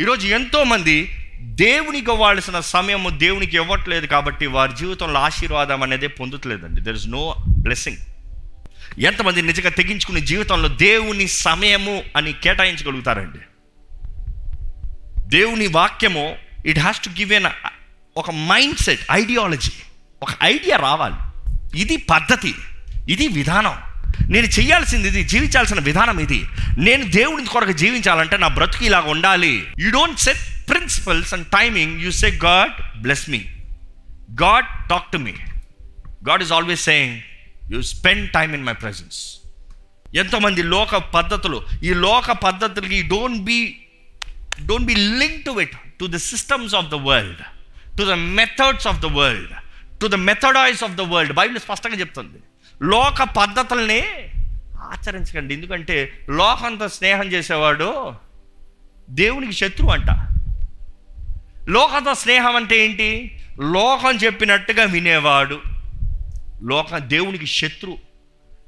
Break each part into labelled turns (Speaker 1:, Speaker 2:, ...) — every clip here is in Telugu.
Speaker 1: ఈరోజు ఎంతోమంది దేవునికి ఇవ్వాల్సిన సమయము దేవునికి ఇవ్వట్లేదు కాబట్టి వారి జీవితంలో ఆశీర్వాదం అనేది పొందుతలేదండి. దెర్ ఇస్ నో బ్లెస్సింగ్ ఎంతమంది నిజంగా తెగించుకునే జీవితంలో దేవుని సమయము అని కేటాయించగలుగుతారండి? దేవుని వాక్యము it has to give an ఒక మైండ్ సెట్ ఐడియాలజీ ఒక ఐడియా రావాలి. ఇది పద్ధతి ఇది విధానం. నేను చేయాల్సింది ఇది జీవించాల్సిన విధానం ఇది. నేను దేవుని కొరకు జీవించాలంటే నా బ్రతుకు ఇలా ఉండాలి. You don't set principles and timing you say God bless me God talk to me God is always saying you spend time in my presence ఎంతోమంది లోక పద్ధతులు ఈ లోక పద్ధతులకి don't be don't be link to it to the systems of the world to the methods of the world to the methodize of the world Bible స్పష్టంగా చెప్తుంది. లోక పద్ధతుల్ని ఆచరించకండి. ఎందుకంటే లోకంతో స్నేహం చేసేవాడు దేవునికి శత్రువు అంట. లోకంతో స్నేహం అంటే ఏంటి? లోకం చెప్పినట్టుగా వినేవాడు. లోక దేవునికి శత్రు.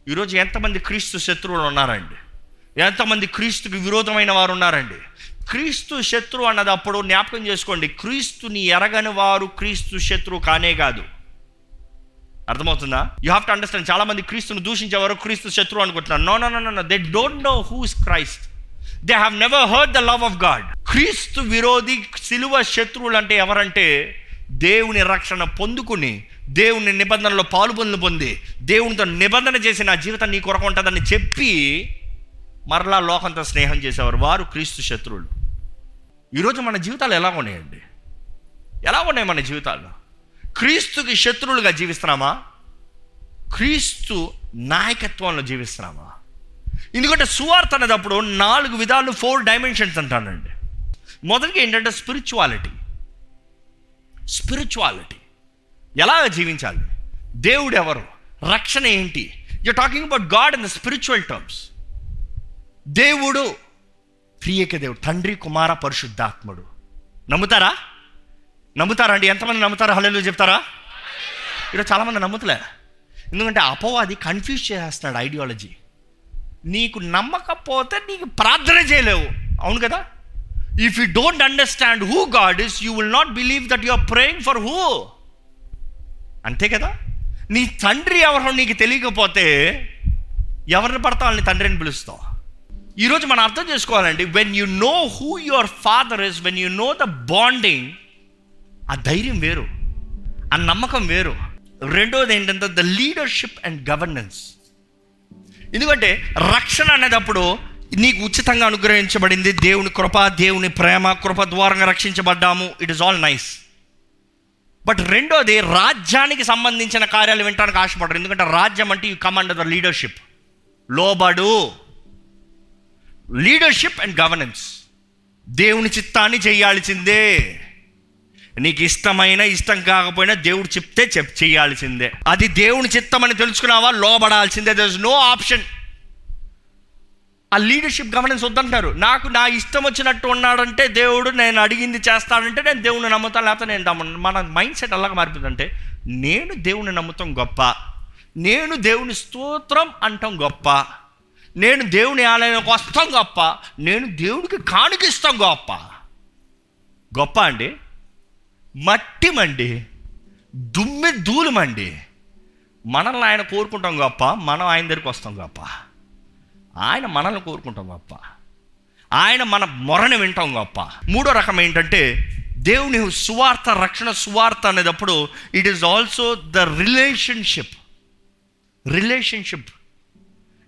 Speaker 1: ఈరోజు ఎంతమంది క్రీస్తు శత్రువులు ఉన్నారండి? ఎంతమంది క్రీస్తుకి విరోధమైన వారు ఉన్నారండి? క్రీస్తు శత్రువు అన్నది అప్పుడు జ్ఞాపకం చేసుకోండి. క్రీస్తుని ఎరగని వారు క్రీస్తు శత్రువు కానే కాదు. అర్థమవుతుందా? యూ హ్యావ్ టు అండర్స్టాండ్ చాలా మంది క్రీస్తుని దూషించేవారు క్రీస్తు శత్రువు అనుకుంటున్నారు. No no no no they don't know who is Christ they have never heard the love of God క్రీస్తు విరోధి సిలువ శత్రువులు అంటే ఎవరంటే దేవుని రక్షణ పొందుకుని దేవుని నిబంధనలో పాలుపొందులు పొంది దేవునితో నిబంధన చేసి నా జీవితం నీ కొరకు ఉంటుందని చెప్పి మరలా లోకంతో స్నేహం చేసేవారు. వారు క్రీస్తు శత్రువులు. ఈరోజు మన జీవితాలు ఎలా ఉన్నాయండి? ఎలా ఉన్నాయి మన జీవితాలు? క్రీస్తుకి శత్రువులుగా జీవిస్తున్నామా? క్రీస్తు నాయకత్వంలో జీవిస్తున్నామా? ఎందుకంటే సువార్త అనేటప్పుడు నాలుగు విధాలు ఫోర్ డైమెన్షన్స్ అంటానండి. మొదటిగా ఏంటంటే స్పిరిచువాలిటీ స్పిరిచువాలిటీ ఎలా జీవించాలి? దేవుడు ఎవరు? రక్షణ ఏంటి? You talking about God in the spiritual terms దేవుడు ప్రియక దేవుడు తండ్రి కుమార పరిశుద్ధాత్ముడు. నమ్ముతారా? నమ్ముతారా అండి? ఎంతమంది నమ్ముతారా? హలో చెప్తారా? ఈరోజు చాలామంది నమ్ముతలే. ఎందుకంటే అపవాది కన్ఫ్యూజ్ చేసేస్తున్నాడు ఐడియాలజీ నీకు నమ్మకపోతే నీకు ప్రార్థన చేయలేవు. అవును కదా? If you don't understand who God is you will not believe that you are praying for who అంతే కదా? నీ తండ్రి ఎవరో నీకు తెలియకపోతే ఎవరిని పడతావు? వాళ్ళని తండ్రిని పిలుస్తావు. ఈరోజు మనం అర్థం చేసుకోవాలండి when you know who your father is when you know the bonding ఆ ధైర్యం వేరు ఆ నమ్మకం వేరు. రెండోది ఏంటంటే ద లీడర్షిప్ అండ్ గవర్నెన్స్ ఎందుకంటే రక్షణ అనేటప్పుడు నీకు ఉచితంగా అనుగ్రహించబడింది దేవుని కృప దేవుని ప్రేమ కృప ద్వారంగా రక్షించబడ్డాము. It is all nice but రెండోది రాజ్యానికి సంబంధించిన కార్యాలు వినడానికి ఆశపడరు. ఎందుకంటే రాజ్యం అంటే యూ కమాండ్ ద లీడర్షిప్ లోబడు. లీడర్షిప్ అండ్ గవర్నెన్స్ దేవుని చిత్తాన్ని చేయాల్సిందే. నీకు ఇష్టమైన ఇష్టం కాకపోయినా దేవుడు చెప్తే చెప్ చేయాల్సిందే. అది దేవుని చిత్తం అని తెలుసుకున్నావా? లోబడాల్సిందే. దర్ ఇస్ నో ఆప్షన్ ఆ లీడర్షిప్ గవర్నెన్స్ వద్దంటారు నాకు నా ఇష్టం వచ్చినట్టు ఉన్నాడంటే దేవుడు నేను అడిగింది చేస్తాడంటే నేను దేవుని నమ్ముతాను లేకపోతే నేను నమ్మను మన మైండ్ సెట్ అలాగ మారిపోతుందంటే నేను దేవుని నమ్ముతాం గొప్ప. నేను దేవుని స్తోత్రం అంటాం గొప్ప. నేను దేవుని ఆలయానికి వస్తాం గొప్ప. నేను దేవుడికి కానుకిస్తాం గొప్ప. గొప్ప అండి? మట్టి మండి దుమ్మె ధూళమండి మనల్ని ఆయన కోరుకుంటాం గొప్ప మనం ఆయన దగ్గరికి వస్తాం గొప్ప. ఆయన మనల్ని కోరుకుంటాం గొప్ప. ఆయన మన మొరని వింటాం గొప్ప. మూడో రకం ఏంటంటే దేవుని సువార్త రక్షణ సువార్త అనేటప్పుడు it is also the relationship relationship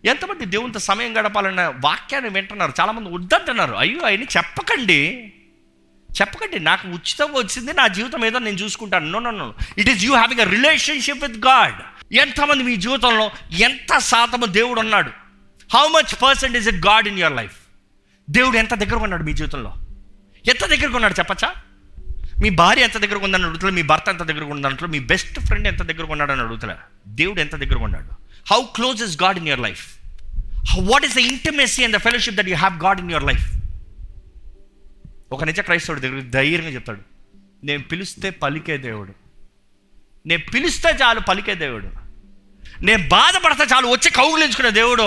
Speaker 1: ఎంతమంది దేవునితో సమయం గడపాలన్న వాక్యాన్ని వింటున్నారు చాలామంది వద్దంటున్నారు. అయ్యో ఆయన చెప్పకండి. చెప్పకండి నాకు ఉచితం వచ్చింది నా జీవితం ఏదో నేను చూసుకుంటాను. No no no it is you having a relationship with God ఎంతమంది మీ జీవితంలో ఎంత శాతము దేవుడు ఉన్నాడు? How much percent is it God in your life దేవుడు ఎంత దగ్గర ఉన్నాడు మీ జీవితంలో? ఎంత దగ్గరకు ఉన్నాడు చెప్పచ్చా? మీ భార్య ఎంత దగ్గరకు ఉందని అడుగుతలే మీ భర్త ఎంత దగ్గరకు ఉందని మీ బెస్ట్ ఫ్రెండ్ ఎంత దగ్గరకు అని అడుగుతలే. దేవుడు ఎంత దగ్గరకు ఉన్నాడు? How close is God in your life what is the intimacy and the fellowship that you have God in your life ఒక నిజ క్రైస్తవుడు దగ్గర ధైర్యంగా చెప్తాడు నేను పిలిస్తే పలికే దేవుడు. నేను పిలిస్తే చాలు పలికే దేవుడు. నేను బాధపడితే చాలు వచ్చి కౌగులించుకునే దేవుడు.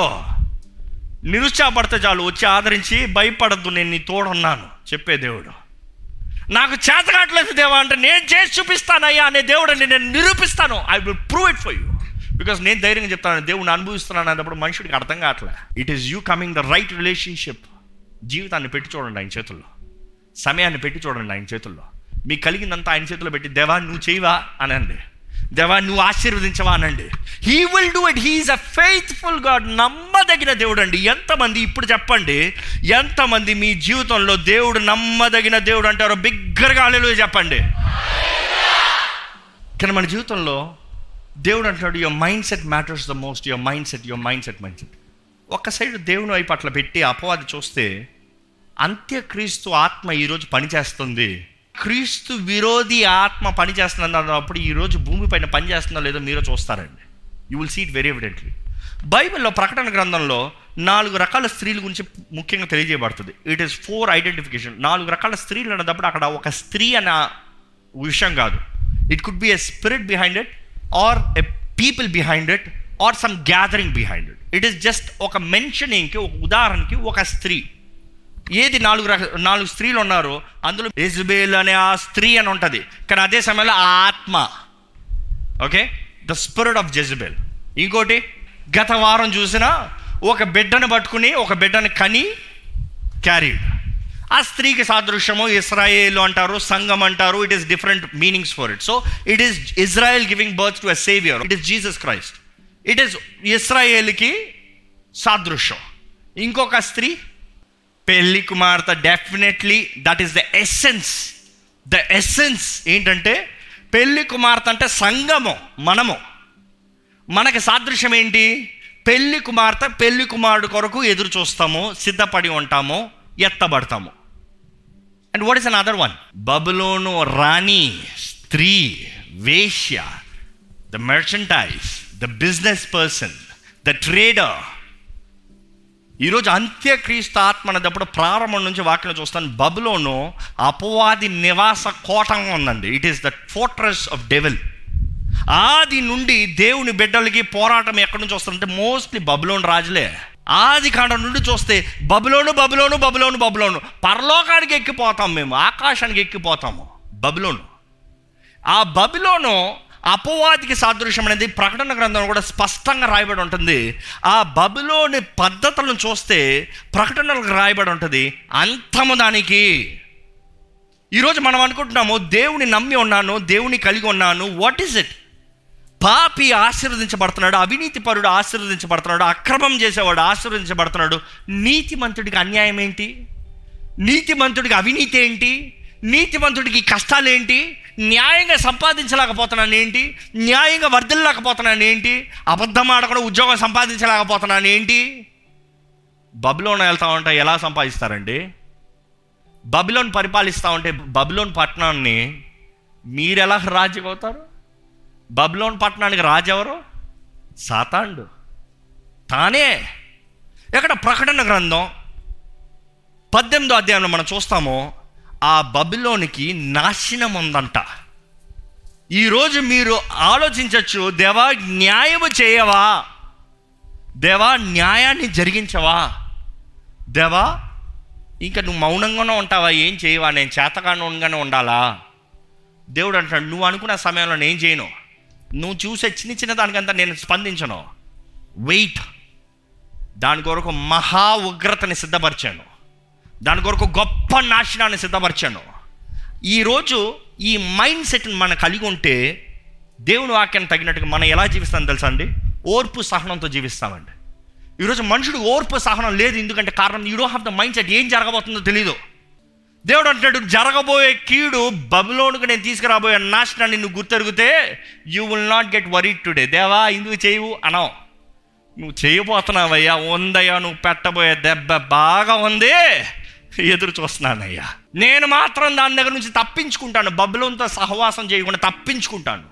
Speaker 1: నిరుత్సాహపడితే చాలు వచ్చి ఆదరించి భయపడద్దు నేను నీ తోడున్నాను చెప్పే దేవుడు. నాకు చేత కావట్లేదు దేవా అంటే నేను చేసి చూపిస్తానయ్యా అనే దేవుడు నేను నిరూపిస్తాను. I will prove it for you because నేను ధైర్యంగా చెప్తాను దేవుడిని అనుభవిస్తున్నాను అన్నప్పుడు మనుషుడికి అర్థం కావట్లే. It is you coming the right relationship జీవితాన్ని పెట్టి చూడండి ఆయన చేతుల్లో. సమయాన్ని పెట్టి చూడండి ఆయన చేతుల్లో. మీకు కలిగిందంతా ఆయన చేతిలో పెట్టి దేవా నువ్వు చేయవా? అనండి దేవా నువ్వు ఆశీర్వదించవా? అనండి he will do it he is a faithful God నమ్మదగిన దేవుడు అండి. ఎంతమంది ఇప్పుడు చెప్పండి ఎంతమంది మీ జీవితంలో దేవుడు నమ్మదగిన దేవుడు అంటారో బిగ్గరగా అలెలు చెప్పండి. కానీ మన జీవితంలో దేవుడు అంటాడు your mind set matters the most your mind set your mind set mind set ఒక సైడ్ దేవుని వైపు అట్లా పెట్టి అపవాది చూస్తే అంత్యక్రీస్తు ఆత్మ ఈరోజు పనిచేస్తుంది. క్రీస్తు విరోధి ఆత్మ పనిచేస్తుంది అన్నప్పుడు ఈరోజు భూమి పైన పనిచేస్తుందో లేదో మీరు చూస్తారండి. You will see it very evidently బైబిల్లో ప్రకటన గ్రంథంలో నాలుగు రకాల స్త్రీల గురించి ముఖ్యంగా తెలియజేయబడుతుంది. ఇట్ ఈస్ ఫోర్ ఐడెంటిఫికేషన్ నాలుగు రకాల స్త్రీలు అన్నప్పుడు అక్కడ ఒక స్త్రీ అన్న విషయం కాదు. It could be a spirit behind it or a people behind it or some gathering behind it it is just ఒక మెన్షనింగ్కి ఒక ఉదాహరణకి ఒక స్త్రీ. ఏది నాలుగు రక నాలుగు స్త్రీలు ఉన్నారో అందులో ఎజ్బేల్ అనే ఆ స్త్రీ అని ఉంటుంది. కానీ అదే సమయంలో ఆ ఆత్మ. Okay? The spirit of Jezebel. ఇంకోటి గత వారం చూసిన ఒక బిడ్డను పట్టుకుని ఒక బిడ్డను కని క్యారీడ్. ఆ స్త్రీకి సాదృశ్యము ఇస్రాయేల్ అంటారు సంఘం అంటారు it is different meanings for it so it is Israel giving birth to a saviour it is Jesus Christ it is ఇస్రాయేల్కి సాదృశ్యం. ఇంకొక స్త్రీ పెళ్ళి కుమార్తె definitely that is the essence the essence ఏంటంటే పెళ్ళి కుమార్తె అంటే సంగము మనము. మనకి సాదృశ్యం ఏంటి? పెళ్ళి కుమార్తె పెళ్ళి కుమారుడు కొరకు ఎదురు చూస్తాము సిద్ధపడి ఉంటాము ఎత్తబడతాము. And what is another one బబులోను రాణి స్త్రీ వేశ్య the merchandise the business person the trader ఈరోజు అంత్యక్రీస్తు ఆత్మ అనేటప్పుడు ప్రారంభం నుంచి వాక్యం చూస్తాను. బబులోను అపవాది నివాస కోటంగా ఉందండి. It is the fortress of devil ఆది నుండి దేవుని బిడ్డలకి పోరాటం ఎక్కడి నుంచి వస్తుందంటే మోస్ట్లీ బబులోను రాజులే. ఆది కాండం నుండి చూస్తే బబులోను బబులోను బబులోను బబులోను. పరలోకానికి ఎక్కిపోతాం మేము ఆకాశానికి ఎక్కిపోతాము బబులోను. ఆ బబులోను అపవాదికి సాదృశ్యం అనేది ప్రకటన గ్రంథంలో కూడా స్పష్టంగా రాయబడి ఉంటుంది. ఆ బబులోని పద్ధతులను చూస్తే ప్రకటనలకు రాయబడి ఉంటుంది. అంతము దానికి. ఈరోజు మనం అనుకుంటున్నాము దేవుని నమ్మి ఉన్నాను దేవుని కలిగి ఉన్నాను వాట్ ఈస్ ఇట్ పాపి ఆశీర్వదించబడుతున్నాడు అవినీతి పరుడు ఆశీర్వదించబడుతున్నాడు అక్రమం చేసేవాడు ఆశీర్వదించబడుతున్నాడు. నీతిమంతుడికి అన్యాయం ఏంటి? నీతిమంతుడికి అవినీతి ఏంటి? నీతిమంతుడికి కష్టాలు ఏంటి న్యాయంగా సంపాదించలేకపోతున్నాను ఏంటి న్యాయంగా వర్ధిల్లలేకపోతున్నాను ఏంటి అబద్ధం ఆడకుండా ఉద్యోగం సంపాదించలేకపోతున్నాను ఏంటి బబులోన్ వెళ్తా ఉంటే ఎలా సంపాదిస్తారండి? బబులోన్ పరిపాలిస్తూ ఉంటే బబులోన్ పట్టణాన్ని మీరు ఎలా రాజ్యం అవుతారు బబులోన్ పట్టణానికి రాజు ఎవరు సాతాండు తానే. ఎక్కడ ప్రకటన గ్రంథం పద్దెనిమిదో అధ్యాయంలో మనం చూస్తాము ఆ బబిలోనికి నాశనం ఉందంట ఈరోజు మీరు ఆలోచించవచ్చు దేవా న్యాయము చేయవా? దేవా న్యాయాన్ని జరిగించవా? దేవా ఇంకా నువ్వు మౌనంగానే ఉంటావా? ఏం చేయవా? నేను చేతగానే ఉండాలా? దేవుడు అంటాడు నువ్వు అనుకున్న సమయంలో నేను చేయను. నువ్వు చూసే చిన్న చిన్న దానికంతా నేను స్పందించను. వెయిట్. దాని కొరకు మహా ఉగ్రతని సిద్ధపరిచాను. దాని కొరకు గొప్ప నాశనాన్ని సిద్ధపరిచాను. ఈరోజు ఈ మైండ్ సెట్ని మనం కలిగి ఉంటే దేవుని వాక్యాన్ని తగినట్టుగా మనం ఎలా జీవిస్తాం తెలుసా అండి? ఓర్పు సహనంతో జీవిస్తామండి. ఈరోజు మనుషుడు ఓర్పు సహనం లేదు ఎందుకంటే కారణం you don't have the mind set ఏం జరగబోతుందో తెలియదు దేవుడు అంటాడు జరగబోయే కీడు బబులోనుకు నేను తీసుకురాబోయే నాశనాన్ని నువ్వు గుర్తెరిగితే you will not get worried today దేవా ఇందుకు చేయవు? అనవు నువ్వు చేయబోతున్నావయ్యా ఉందయ్యా నువ్వు పెట్టబోయే దెబ్బ బాగా ఉంది. ఎదురు చూస్తున్నానయ్యా. నేను మాత్రం దాని దగ్గర నుంచి తప్పించుకుంటాను. బబులోంతో సహవాసం చేయకుండా తప్పించుకుంటాను.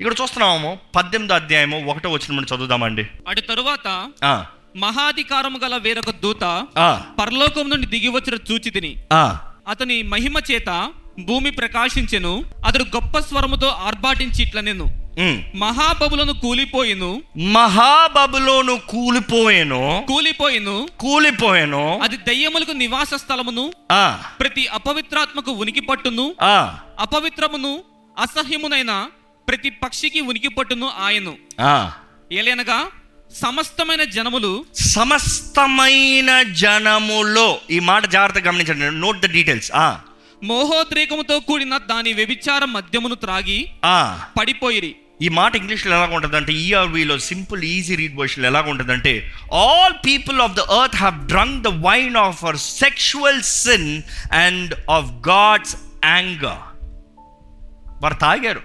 Speaker 1: ఇక్కడ చూస్తున్నాము పద్దెనిమిదో అధ్యాయము ఒకటో వచ్చిన చదువుదామండి.
Speaker 2: అటు తరువాత
Speaker 1: ఆ,
Speaker 2: మహాధికారము గల వేరొక దూత
Speaker 1: ఆ,
Speaker 2: పరలోకం నుండి దిగి వచ్చిన చూచి తిని
Speaker 1: ఆ.
Speaker 2: అతని మహిమ చేత భూమి ప్రకాశించెను అతడు గొప్ప స్వరముతో ఆర్భాటించి ఇట్లా నేను. మహాబబులను కూలిపోయిను.
Speaker 1: మహాబబులోను కూలిపోయాను.
Speaker 2: కూలిపోయిను.
Speaker 1: కూలిపోయాను.
Speaker 2: అది దయ్యములకు నివాస స్థలమును.
Speaker 1: ఆ,
Speaker 2: ప్రతి అపవిత్రాత్మకు ఉనికి పట్టును
Speaker 1: ఆ,
Speaker 2: అపవిత్రమును అసహ్యమునైన ప్రతి పక్షికి ఉనికి పట్టును ఆయను.
Speaker 1: ఆ.
Speaker 2: ఏలనగా సమస్తమైన జనములు
Speaker 1: సమస్తమైన జనములో ఈ మాట జాగ్రత్తగా గమనించండి నోట్ ద డీటెయిల్స్. ఆ.
Speaker 2: మోహోద్రేకముతో కూడిన దాని వ్యభిచార మద్యమును త్రాగి
Speaker 1: ఆ.
Speaker 2: పడిపోయిరి.
Speaker 1: ఈ మాట ఇంగ్లీష్లో ఎలా ఉంటుంది అంటే ఈఆర్వీలో సింపుల్ ఈజీ రీడ్ వర్షన్ ఎలా ఉంటుందంటే all people of the earth have drunk the wine of our sexual sin and of God's anger వారు తాగారు.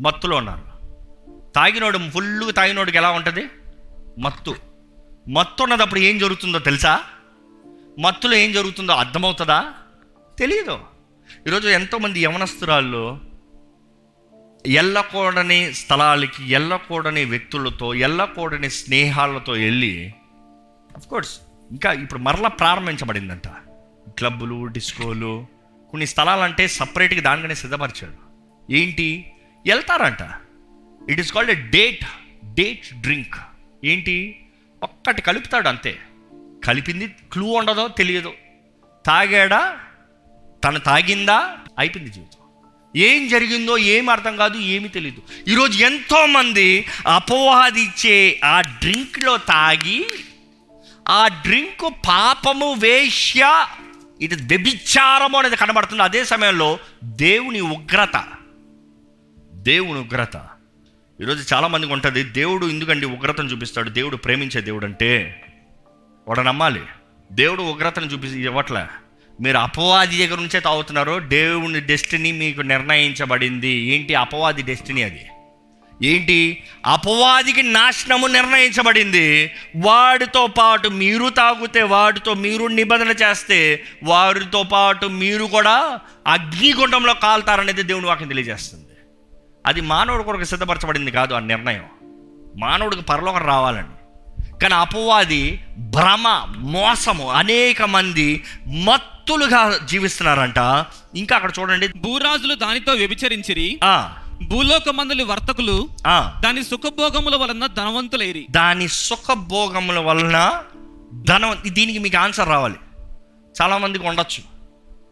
Speaker 1: మత్తులో ఉన్నారు. తాగినోడు ఫుల్గా తాగినోడికి ఎలా ఉంటుంది? మత్తు. మత్తు ఉన్నదప్పుడు ఏం జరుగుతుందో తెలుసా? మత్తులో ఏం జరుగుతుందో అర్థమవుతుందా? తెలియదు ఈరోజు ఎంతోమంది యవనస్తురాళ్ళు ఎల్లకూడని స్థలాలకి ఎల్లకూడని వ్యక్తులతో ఎల్లకూడని స్నేహాలతో వెళ్ళి కోర్స్ ఇంకా ఇప్పుడు మరలా ప్రారంభించబడిందంట. క్లబ్బులు డిస్కోలు కొన్ని స్థలాలంటే సపరేట్గా దానికనే సిద్ధపరిచాడు. ఏంటి? వెళ్తారంట. It is called a date date drink ఏంటి? ఒక్కటి కలుపుతాడు అంతే. కలిపింది క్లూ ఉండదో తెలియదు. తాగాడా? తను తాగిందా? అయిపోయింది జీవితం. ఏం జరిగిందో ఏం అర్థం కాదు ఏమీ తెలియదు ఈరోజు ఎంతోమంది అపవాది ఇచ్చే ఆ డ్రింక్లో తాగి ఆ డ్రింక్ పాపము వేష్య ఇది వ్యభిచారము అనేది కనబడుతుంది. అదే సమయంలో దేవుని ఉగ్రత. దేవుని ఉగ్రత. ఈరోజు చాలామందికి ఉంటుంది దేవుడు ఎందుకండి ఉగ్రతను చూపిస్తాడు? దేవుడు ప్రేమించే దేవుడు అంటే వాడు నమ్మాలి. దేవుడు ఉగ్రతను చూపి ఇవ్వట్లే. మీరు అపవాది దగ్గర నుంచే తాగుతున్నారు దేవుని డెస్టినీ మీకు నిర్ణయించబడింది. ఏంటి అపవాది డెస్టినీ అది? ఏంటి? అపవాదికి నాశనము నిర్ణయించబడింది. వాడితో పాటు మీరు తాగితే వాడితో మీరు నిబంధన చేస్తే వారితో పాటు మీరు కూడా అగ్నిగుండంలో కాలుతారనేది దేవుని వాక్యం తెలియజేస్తుంది. అది మానవుడు కొరకు సిద్ధపరచబడింది కాదు ఆ నిర్ణయం. మానవుడికి పరలోకం రావాలండి. కానీ అపవాది భ్రమ మోసము అనేక మంది మత్తులుగా జీవిస్తున్నారంట. ఇంకా అక్కడ చూడండి.
Speaker 2: భూరాజులు దానితో వ్యభిచరించిరి.
Speaker 1: ఆ,
Speaker 2: భూలోకమందులి వర్తకులు
Speaker 1: ఆ,
Speaker 2: దాని సుఖభోగముల వలన ధనవంతులైరి.
Speaker 1: దాని సుఖభోగముల వలన ధనం దీనికి మీకు ఆన్సర్ రావాలి. చాలామందికి ఉండొచ్చు.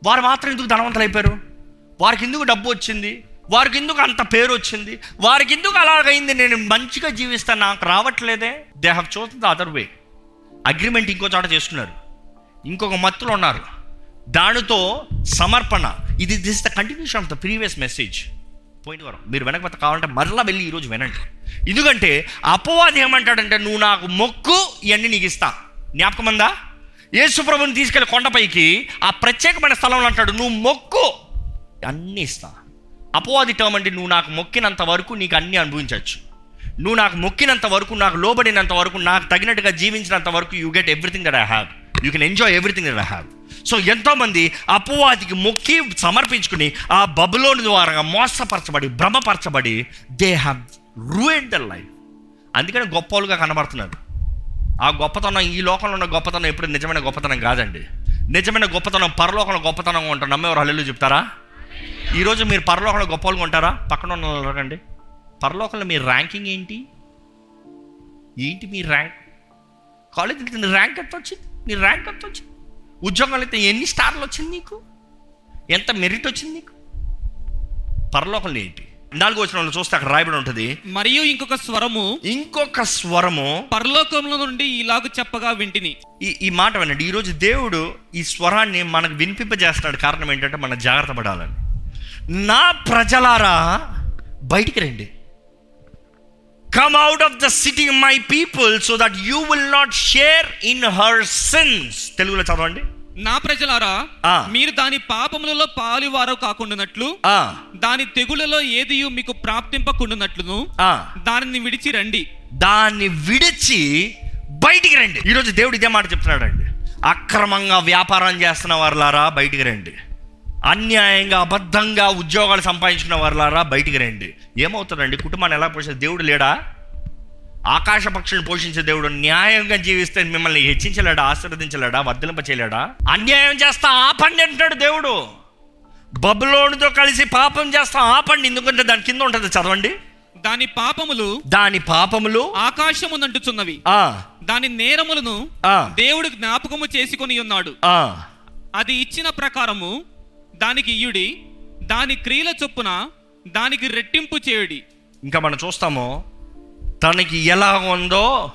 Speaker 1: వారు మాత్రం ఎందుకు ధనవంతులు అయిపోయారు వారికి ఎందుకు డబ్బు వచ్చింది? వారికి ఎందుకు అంత పేరు వచ్చింది వారికి ఎందుకు అలాగైంది? నేను మంచిగా జీవిస్తాను నాకు రావట్లేదే. They have chose the other way agreement ఇంకో చోట చేస్తున్నారు. ఇంకొక మత్తులు ఉన్నారు. దానితో సమర్పణ. ఇది this the continuation of the previous message పోయిన వారం. మీరు వెనకపోతే కావాలంటే మరలా వెళ్ళి ఈరోజు వినండి. ఎందుకంటే అపవాది ఏమంటాడంటే నువ్వు నాకు మొక్కు ఇవన్నీ నీకు ఇస్తా. జ్ఞాపకం ఉందా? యేసుప్రభుని తీసుకెళ్ళి కొండపైకి ఆ ప్రత్యేకమైన స్థలంలో అంటాడు నువ్వు మొక్కు అన్నీ ఇస్తా. అపవాది టర్మ్ అంటే నువ్వు నాకు మొక్కినంత వరకు నీకు అన్నీ అనుభవించవచ్చు. నువ్వు నాకు మొక్కినంత వరకు నాకు లోబడినంత వరకు నాకు తగినట్టుగా జీవించినంత వరకు you get everything that I have you can enjoy everything that I have so ఎంతోమంది అపవాదికి మొక్కి సమర్పించుకుని ఆ బబులోని ద్వారా మోసపరచబడి భ్రమపరచబడి they have ruin the life అందుకని గొప్పలుగా కనబడుతున్నారు. ఆ గొప్పతనం ఈ లోకంలో ఉన్న గొప్పతనం ఎప్పుడు నిజమైన గొప్పతనం కాదండి. నిజమైన గొప్పతనం పరలోకంలో గొప్పతనం ఉంటారు నమ్మేవారు హల్లు చెప్తారా? ఈరోజు మీరు పరలోకంలో గొప్పలుగా ఉంటారా? పక్కన ఉన్న వాళ్ళు అడగండి. పరలోకంలో మీ ర్యాంకింగ్ ఏంటి? ఏంటి మీ ర్యాంక్? కాలేజ్ వెళ్తే ర్యాంక్ ఎంత వచ్చింది? నీ ర్యాంక్ ఎంత వచ్చింది? ఉద్యోగాలు అయితే ఎన్ని స్టార్లు వచ్చింది నీకు? ఎంత మెరిట్ వచ్చింది నీకు? పరలోకంలో ఏంటి? నాలుగు వచ్చిన చూస్తే అక్కడ రాయబడి ఉంటుంది.
Speaker 2: మరియు ఇంకొక స్వరము
Speaker 1: ఇంకొక స్వరము
Speaker 2: పరలోకంలో నుండి ఇలాగు చెప్పగా వింటిని.
Speaker 1: ఈ ఈ మాట వినండి. ఈరోజు దేవుడు ఈ స్వరాన్ని మనకు వినిపింపజేస్తున్నాడు. కారణం ఏంటంటే మనం జాగ్రత్త పడాలని. నా ప్రజలారా బయటికి రండి. Come out of the city my people so that you will not share in her sins తెలుగులో చదవండి.
Speaker 2: నా ప్రజలారా. మీరు దాని పాపములలో పాలువారు కాకుండానట్లు దాని తెగులలో ఏది మీకు ప్రాప్తింపకుండానట్లును దానిని విడిచి రండి.
Speaker 1: దాన్ని విడిచి బయటికి రండి. ఈరోజు దేవుడు ఇదే మాట చెప్తున్నాడు అండి అక్రమంగా వ్యాపారం చేస్తున్న వారులారా బయటికి రండి. అన్యాయంగా అబద్ధంగా ఉద్యోగాలు సంపాదించుకున్న వారులారా బయటికి రండి. ఏమవుతుందండి? కుటుంబాన్ని ఎలా పోషించే దేవుడు లేడా? ఆకాశ పక్షులను పోషించే దేవుడు న్యాయంగా జీవిస్తే మిమ్మల్ని హెచ్చించలేడా? ఆశీర్వదించలేడా? వర్ధలింప చేయలేడా అన్యాయం చేస్తా ఆపండి అంటున్నాడు దేవుడు. బబులోనితో కలిసి పాపం చేస్తా ఆపండి. ఎందుకంటే దాని కింద ఉంటుంది. చదవండి.
Speaker 2: దాని పాపములు
Speaker 1: దాని పాపములు
Speaker 2: ఆకాశమునంటుచున్నవి.
Speaker 1: ఆ.
Speaker 2: దాని నేరములను
Speaker 1: ఆ.
Speaker 2: దేవుడు జ్ఞాపకము చేసుకొని ఉన్నాడు.
Speaker 1: ఆ.
Speaker 2: అది ఇచ్చిన ప్రకారము దానికి ఇయుడి దాని క్రియల చొప్పున దానికి రెట్టింపు చేయుడి.
Speaker 1: ఇంకా మనం చూస్తాము తనకి ఎలా ఉందో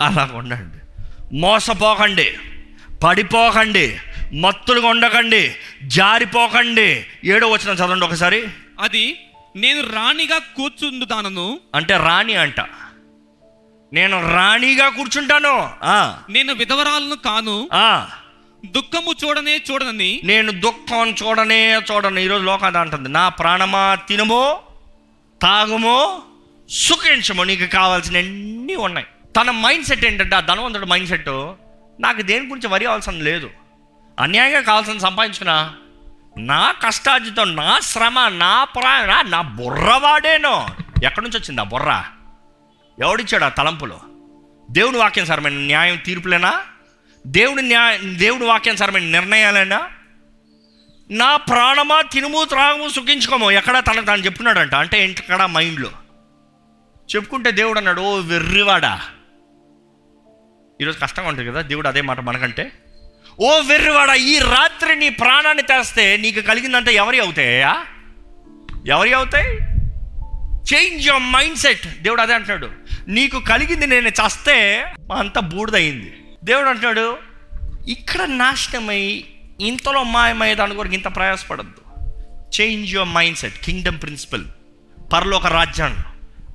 Speaker 1: అలా ఉండండి. మోసపోకండి పడిపోకండి మత్తులుగా ఉండకండి జారిపోకండి. ఏడో వచ్చిన చదవండి ఒకసారి.
Speaker 2: అది నేను రాణిగా కూర్చుందుదానను
Speaker 1: అంటే రాణి అంట. నేను రాణిగా కూర్చుంటాను.
Speaker 2: నేను విధవరాలను కాను.
Speaker 1: ఆ,
Speaker 2: దుఃఖము చూడనే చూడనని
Speaker 1: నేను దుఃఖం చూడనే చూడను. ఈరోజు లోకాది అంటుంది. నా ప్రాణమా తినుమో తాగుమో సుఖించమో నీకు కావాల్సిన అన్నీ ఉన్నాయి. తన మైండ్ సెట్ ఏంటంటే ఆ ధనవంతుడు మైండ్ సెట్ నాకు దేని గురించి వరి అవసరం లేదు. అన్యాయంగా కావాల్సిన సంపాదించుకున్నా నా కష్టార్జితం నా శ్రమ నా ప్రాణ నా బుర్ర వాడేనో ఎక్కడి నుంచి వచ్చింది ఆ బుర్ర? ఎవడిచ్చాడు ఆ తలంపులు? దేవుని వాక్యానుసారమైన న్యాయం తీర్పులేనా? దేవుడు న్యాయ దేవుడు వాక్యానుసారమైన నిర్ణయాలేనా నా ప్రాణమా తినుము త్రాగము సుఖించుకోము. ఎక్కడ తనకు తాను చెప్పుకున్నాడంట. అంటే ఇంటికడ మైండ్లో. చెప్పుకుంటే దేవుడు అన్నాడు ఓ వెర్రివాడా. ఈరోజు కష్టంగా ఉంటుంది కదా దేవుడు అదే మాట మనకంటే. ఓ వెర్రివాడా ఈ రాత్రి నీ ప్రాణాన్ని తెస్తే నీకు కలిగిందంటే ఎవరి అవుతాయా ఎవరి అవుతాయి? చేంజ్ యువర్ మైండ్ సెట్ దేవుడు అదే అంటున్నాడు. నీకు కలిగింది నేను చస్తే అంత బూడిదయింది. దేవుడు అంటున్నాడు ఇక్కడ నాశనమై ఇంతలో మాయమయ్యే దాని కొరకు ఇంత ప్రయాసపడద్దు. Change your mind set kingdom principle పరలోక రాజ్యాన్ని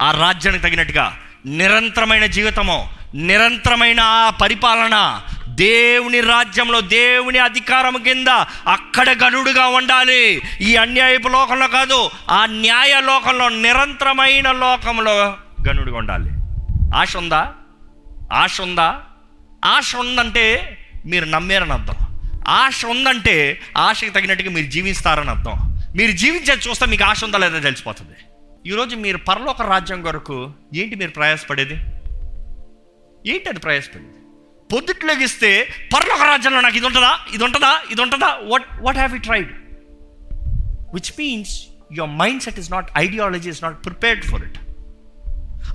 Speaker 1: ఆ రాజ్యానికి తగినట్టుగా నిరంతరమైన జీవితము నిరంతరమైన ఆ పరిపాలన దేవుని రాజ్యంలో దేవుని అధికారం కింద అక్కడ గనుడుగా ఉండాలి. ఈ అన్యాయపు లోకంలో కాదు ఆ న్యాయ లోకంలో నిరంతరమైన లోకంలో గనుడుగా ఉండాలి. ఆశ ఉందా? ఆశ ఉందా? ఆశ ఉందంటే మీరు నమ్మారని అర్థం. ఆశ ఉందంటే ఆశకి తగినట్టుగా మీరు జీవిస్తారని అర్థం. మీరు జీవించేది చూస్తే మీకు ఆశ ఉందా లేదా తెలిసిపోతుంది. ఈరోజు మీరు పరలోక రాజ్యం కొరకు ఏంటి మీరు ప్రయాసపడేది? ఏంటి అది ప్రయాసపడేది? పొద్దుట్లోగిస్తే పరలోక రాజ్యంలో నాకు ఇది ఉంటుందా? ఇది ఉంటుందా? ఇది ఉంటుందా? What what have you tried which means your mind set is not ideology is not prepared for it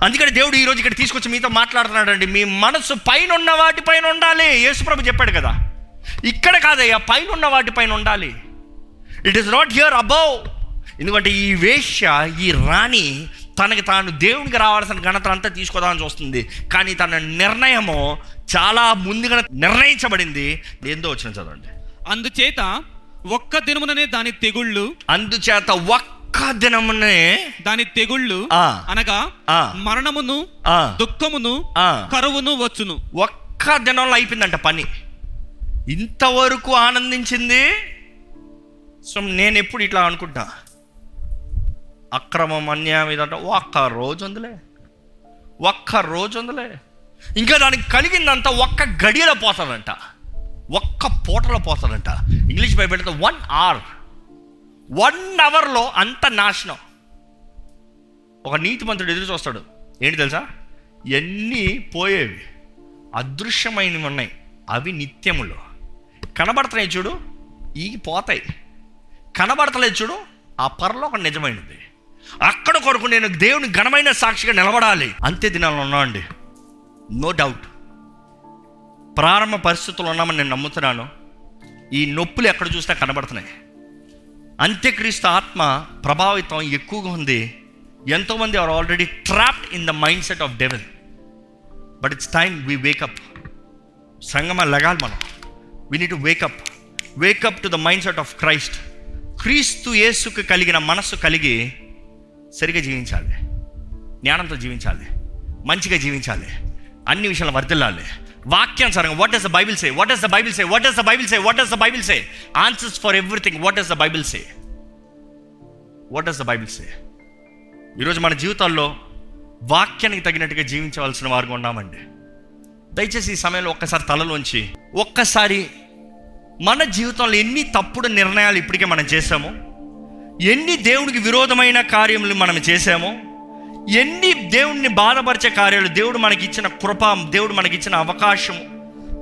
Speaker 1: అందుకని దేవుడు ఈరోజు ఇక్కడ తీసుకొచ్చి మీతో మాట్లాడుతున్నాడండి. మీ మనసు పైన ఉన్న వాటిపైన ఉండాలి. యేసుప్రభు చెప్పాడు కదా. ఇక్కడ కాదయ్యా పైన ఉన్న వాటిపైన ఉండాలి. It is not here above ఎందుకంటే ఈ వేశ్య ఈ రాణి తనకి తాను దేవునికి రావాల్సిన ఘనత అంతా తీసుకోదామని చూస్తుంది. కానీ తన నిర్ణయము చాలా ముందుగా నిర్ణయించబడింది. ఏందో వచ్చిన చదవండి.
Speaker 2: అందుచేత ఒక్క దినముననే దాని తెగుళ్ళు.
Speaker 1: అందుచేత ఒక్క దినమునే
Speaker 2: దాని తెగుళ్ళు. అనగా. మరణమును దుఃఖమును. కరువును వచ్చును.
Speaker 1: ఒక్క దినంలో అయిపోయిందంట పని. ఇంతవరకు ఆనందించింది? సో నేను ఎప్పుడు ఇట్లా అనుకుంటా? అక్రమం అన్యాయం ఇదంటే. ఒక్క రోజు ఉందిలే. ఒక్క రోజు ఉందిలే. ఇంకా దానికి కలిగిందంతా ఒక్క గడియలో పోతుందంట. ఒక్క పూటలో పోతుందంట. English Bible one hour one అవర్లో అంత నాశనం. ఒక నీతిమంతుడు ఎదురు చూస్తాడు. ఏంటి తెలుసా? ఎన్ని పోయేవి? అదృశ్యమైనవి ఉన్నాయి. అవి నిత్యములు. కనబడుతున్నాయి చూడు ఈ పోతాయి కనబడతలేదు చూడు ఆ పరలోకం నిజమైనది. అక్కడ కొరకు నేను దేవుని ఘనమైన సాక్షిగా నిలబడాలి. అంతే దినాల్లో ఉన్నా అండి నో డౌట్ ప్రారంభ పరిస్థితులు ఉన్నామని నేను నమ్ముతున్నాను. ఈ నొప్పులు ఎక్కడ చూసినా కనబడుతున్నాయి. అంత్యక్రీస్తు ఆత్మ ప్రభావితం ఎక్కువగా ఉంది. ఎంతోమంది are already trapped in the mind set of devil but it's time we wake up సంగమ లగాలి మనం. We need to wake up wake up to the mind set of Christ క్రీస్తు యేసుకు కలిగిన మనస్సు కలిగి సరిగా జీవించాలి. జ్ఞానంతో జీవించాలి. మంచిగా జీవించాలి. అన్ని విషయాలు వర్దిల్లాలి వాక్యానుసారంగా what is the Bible say what is the Bible say what is the Bible say what is the Bible say answers for everything what is the Bible say what is the Bible say ఈరోజు మన జీవితాల్లో వాక్యానికి తగినట్టుగా జీవించవలసిన వారుగా ఉన్నామండి. దయచేసి ఈ సమయంలో ఒక్కసారి తలలోంచి ఒక్కసారి మన జీవితంలో ఎన్ని తప్పుడు నిర్ణయాలు ఇప్పటికే మనం చేసామో ఎన్ని దేవుడికి విరోధమైన కార్యములు మనం చేశాము ఎన్ని దేవుణ్ణి బాధపరిచే కార్యాలు దేవుడు మనకి ఇచ్చిన కృప దేవుడు మనకి ఇచ్చిన అవకాశం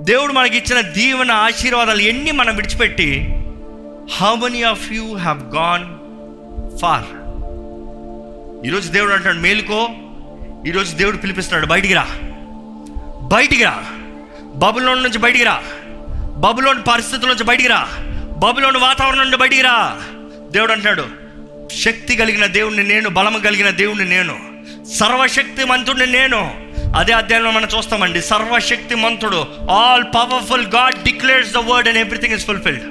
Speaker 1: దేవుడు మనకి ఇచ్చిన దీవెన ఆశీర్వాదాలు ఎన్ని మనం విడిచిపెట్టి how many of you have gone far ఈరోజు దేవుడు అంటాడు మేలుకో ఈరోజు దేవుడు పిలిపిస్తున్నాడు బయటికి రా. బయటికి రా. బబులోన్ నుంచి బయటికి రా. బబులోని పరిస్థితుల నుంచి బయటికి రా. బబులోని వాతావరణం నుండి బయటికి రా. దేవుడు అంటున్నాడు శక్తి కలిగిన దేవుణ్ణి నేను బలము కలిగిన దేవుణ్ణి నేను. సర్వశక్తి మంతుడిని నేను. అదే అధ్యాయంలో మనం చూస్తామండి. సర్వశక్తి మంతుడు all powerful God declares the word and everything is fulfilled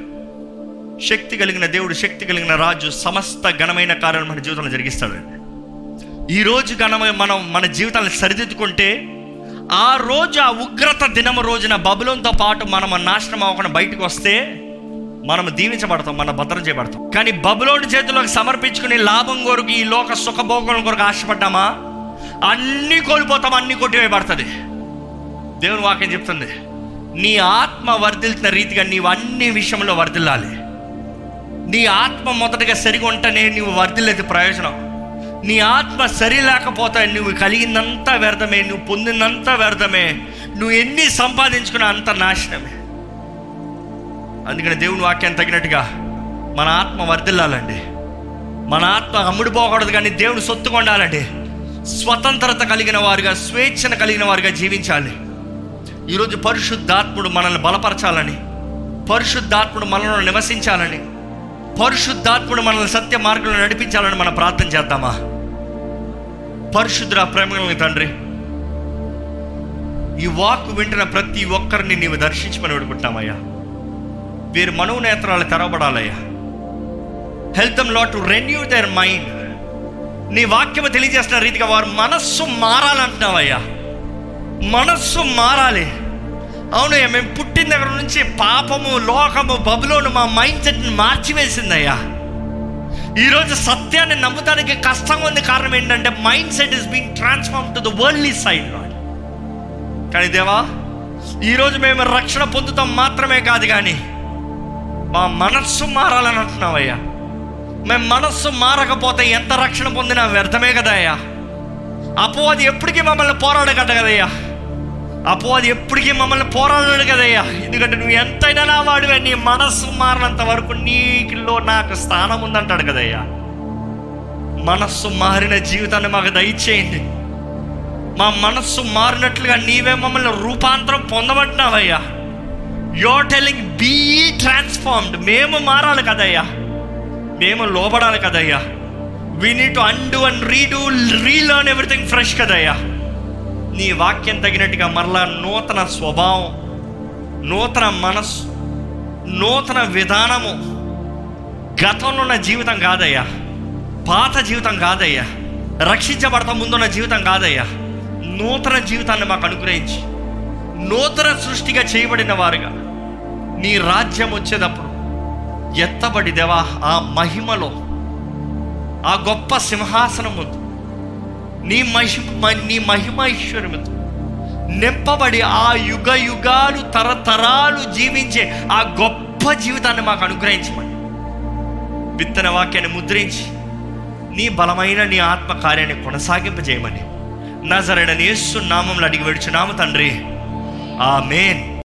Speaker 1: శక్తి కలిగిన దేవుడు శక్తి కలిగిన రాజు సమస్త ఘనమైన కార్యాలు మన జీవితంలో జరిగిస్తాడండి ఈ రోజు ఘనమైన మనం మన జీవితాలను సరిదిద్దుకుంటే ఆ రోజు ఆ ఉగ్రత దినము రోజున బబులంతో పాటు మనం నాశనం అవ్వకుండా బయటకు వస్తే మనం దీవించబడతాం మనం భద్రం చేయబడతాం. కానీ బబులోని చేతిలోకి సమర్పించుకుని లాభం కొరకు ఈ లోక సుఖభోగం కొరకు ఆశపడ్డామా? అన్నీ కోల్పోతాం అన్నీ కొట్టివేయబడుతుంది. దేవుని వాక్యం చెప్తుంది నీ ఆత్మ వర్ధిల్చిన రీతిగా నీవు అన్ని విషయంలో వర్ధిల్లాలి. నీ ఆత్మ మొదటగా సరిగా ఉంటేనే నువ్వు వర్ధిల్లేది ప్రయోజనం. నీ ఆత్మ సరి లేకపోతే నువ్వు కలిగిందంతా వ్యర్థమే నువ్వు పొందినంత వ్యర్థమే నువ్వు ఎన్ని సంపాదించుకున్నా అంత నాశనమే. అందుకని దేవుని వాక్యం తగినట్టుగా మన ఆత్మ వర్ధిల్లాలండి. మన ఆత్మ అమ్ముడుపోకూడదు కానీ దేవుని సొత్తుగా ఉండాలండి. స్వతంత్రత కలిగిన వారుగా స్వేచ్ఛను కలిగిన వారుగా జీవించాలి. ఈరోజు పరిశుద్ధాత్ముడు మనల్ని బలపరచాలని పరిశుద్ధాత్ముడు మనలో నివసించాలని పరిశుద్ధాత్ముడు మనల్ని సత్య మార్గంలో నడిపించాలని మనం ప్రార్థన చేద్దామా? పరిశుద్ధ ప్రేమ తండ్రి ఈ వాక్ వింటున్న ప్రతి ఒక్కరిని నీవు దర్శించమని వేడుకుంటామయ్యా వీరి మనోనేత్రాలు తెరవబడాలయ్యా. Help them Lord to renew their mind నీ వాక్యము తెలియజేస్తున్న రీతిగా వారు మనస్సు మారాలంటున్నావయ్యా. మనస్సు మారాలి. అవునయ్యా మేము పుట్టిన దగ్గర నుంచి పాపము లోకము బబులోను మా మైండ్ సెట్ని మార్చివేసిందయ్యా. ఈరోజు సత్యాన్ని నమ్ముతానికి కష్టంగా ఉంది కారణం ఏంటంటే mind set is being transform to the worldly side కానీ దేవా ఈరోజు మేము రక్షణ పొందుతాం మాత్రమే కాదు కానీ మా మనస్సు మారాలని అంటున్నావయ్యా. మేము మనస్సు మారకపోతే ఎంత రక్షణ పొందినా వ్యర్థమే కదా అయ్యా అపోవాది ఎప్పటికీ మమ్మల్ని పోరాడగట కదయ్యా. అపోవాది ఎప్పటికీ మమ్మల్ని పోరాడాడు కదయ్యా. ఎందుకంటే నువ్వు ఎంతైనా నా వాడివే నీ మనస్సు మారినంత వరకు నీలో నాకు స్థానం ఉందంటాడు కదయ్యా. మనస్సు మారిన జీవితాన్ని మాకు దయచేయండి. మా మనస్సు మారినట్లుగా నీవే మమ్మల్ని రూపాంతరం పొందబట్టినావయ్యా యోర్ టెలింగ్ బీ ట్రాన్స్ఫార్మ్డ్ మేము మారాలి కదయ్యా. మేము లోపడాలి కదయ్యా. We need to undo and redo relearn everything fresh కదయ్యా. నీ వాక్యం తగినట్టుగా మరలా నూతన స్వభావం నూతన మనస్సు నూతన విధానము గతంలో ఉన్న జీవితం కాదయ్యా. పాత జీవితం కాదయ్యా. రక్షించబడత ముందున్న జీవితం కాదయ్యా. నూతన జీవితాన్ని మాకు అనుగ్రహించి నూతన సృష్టిగా చేయబడిన వారుగా నీ రాజ్యం వచ్చేటప్పుడు ఎత్తబడి దేవా ఆ మహిమలో? ఆ గొప్ప సింహాసనం ముందు నీ మహిమ నీ మహిమైశ్వర్యముతో నింపబడి ఆ యుగ యుగాలు తరతరాలు జీవించే ఆ గొప్ప జీవితాన్ని మాకు అనుగ్రహించమని. విత్తన వాక్యాన్ని ముద్రించి నీ బలమైన నీ ఆత్మ కార్యాన్ని కొనసాగింపజేయమని. నజరడని యేసు నామంలో అడిగి వెడుచున్నాము తండ్రి. మేన్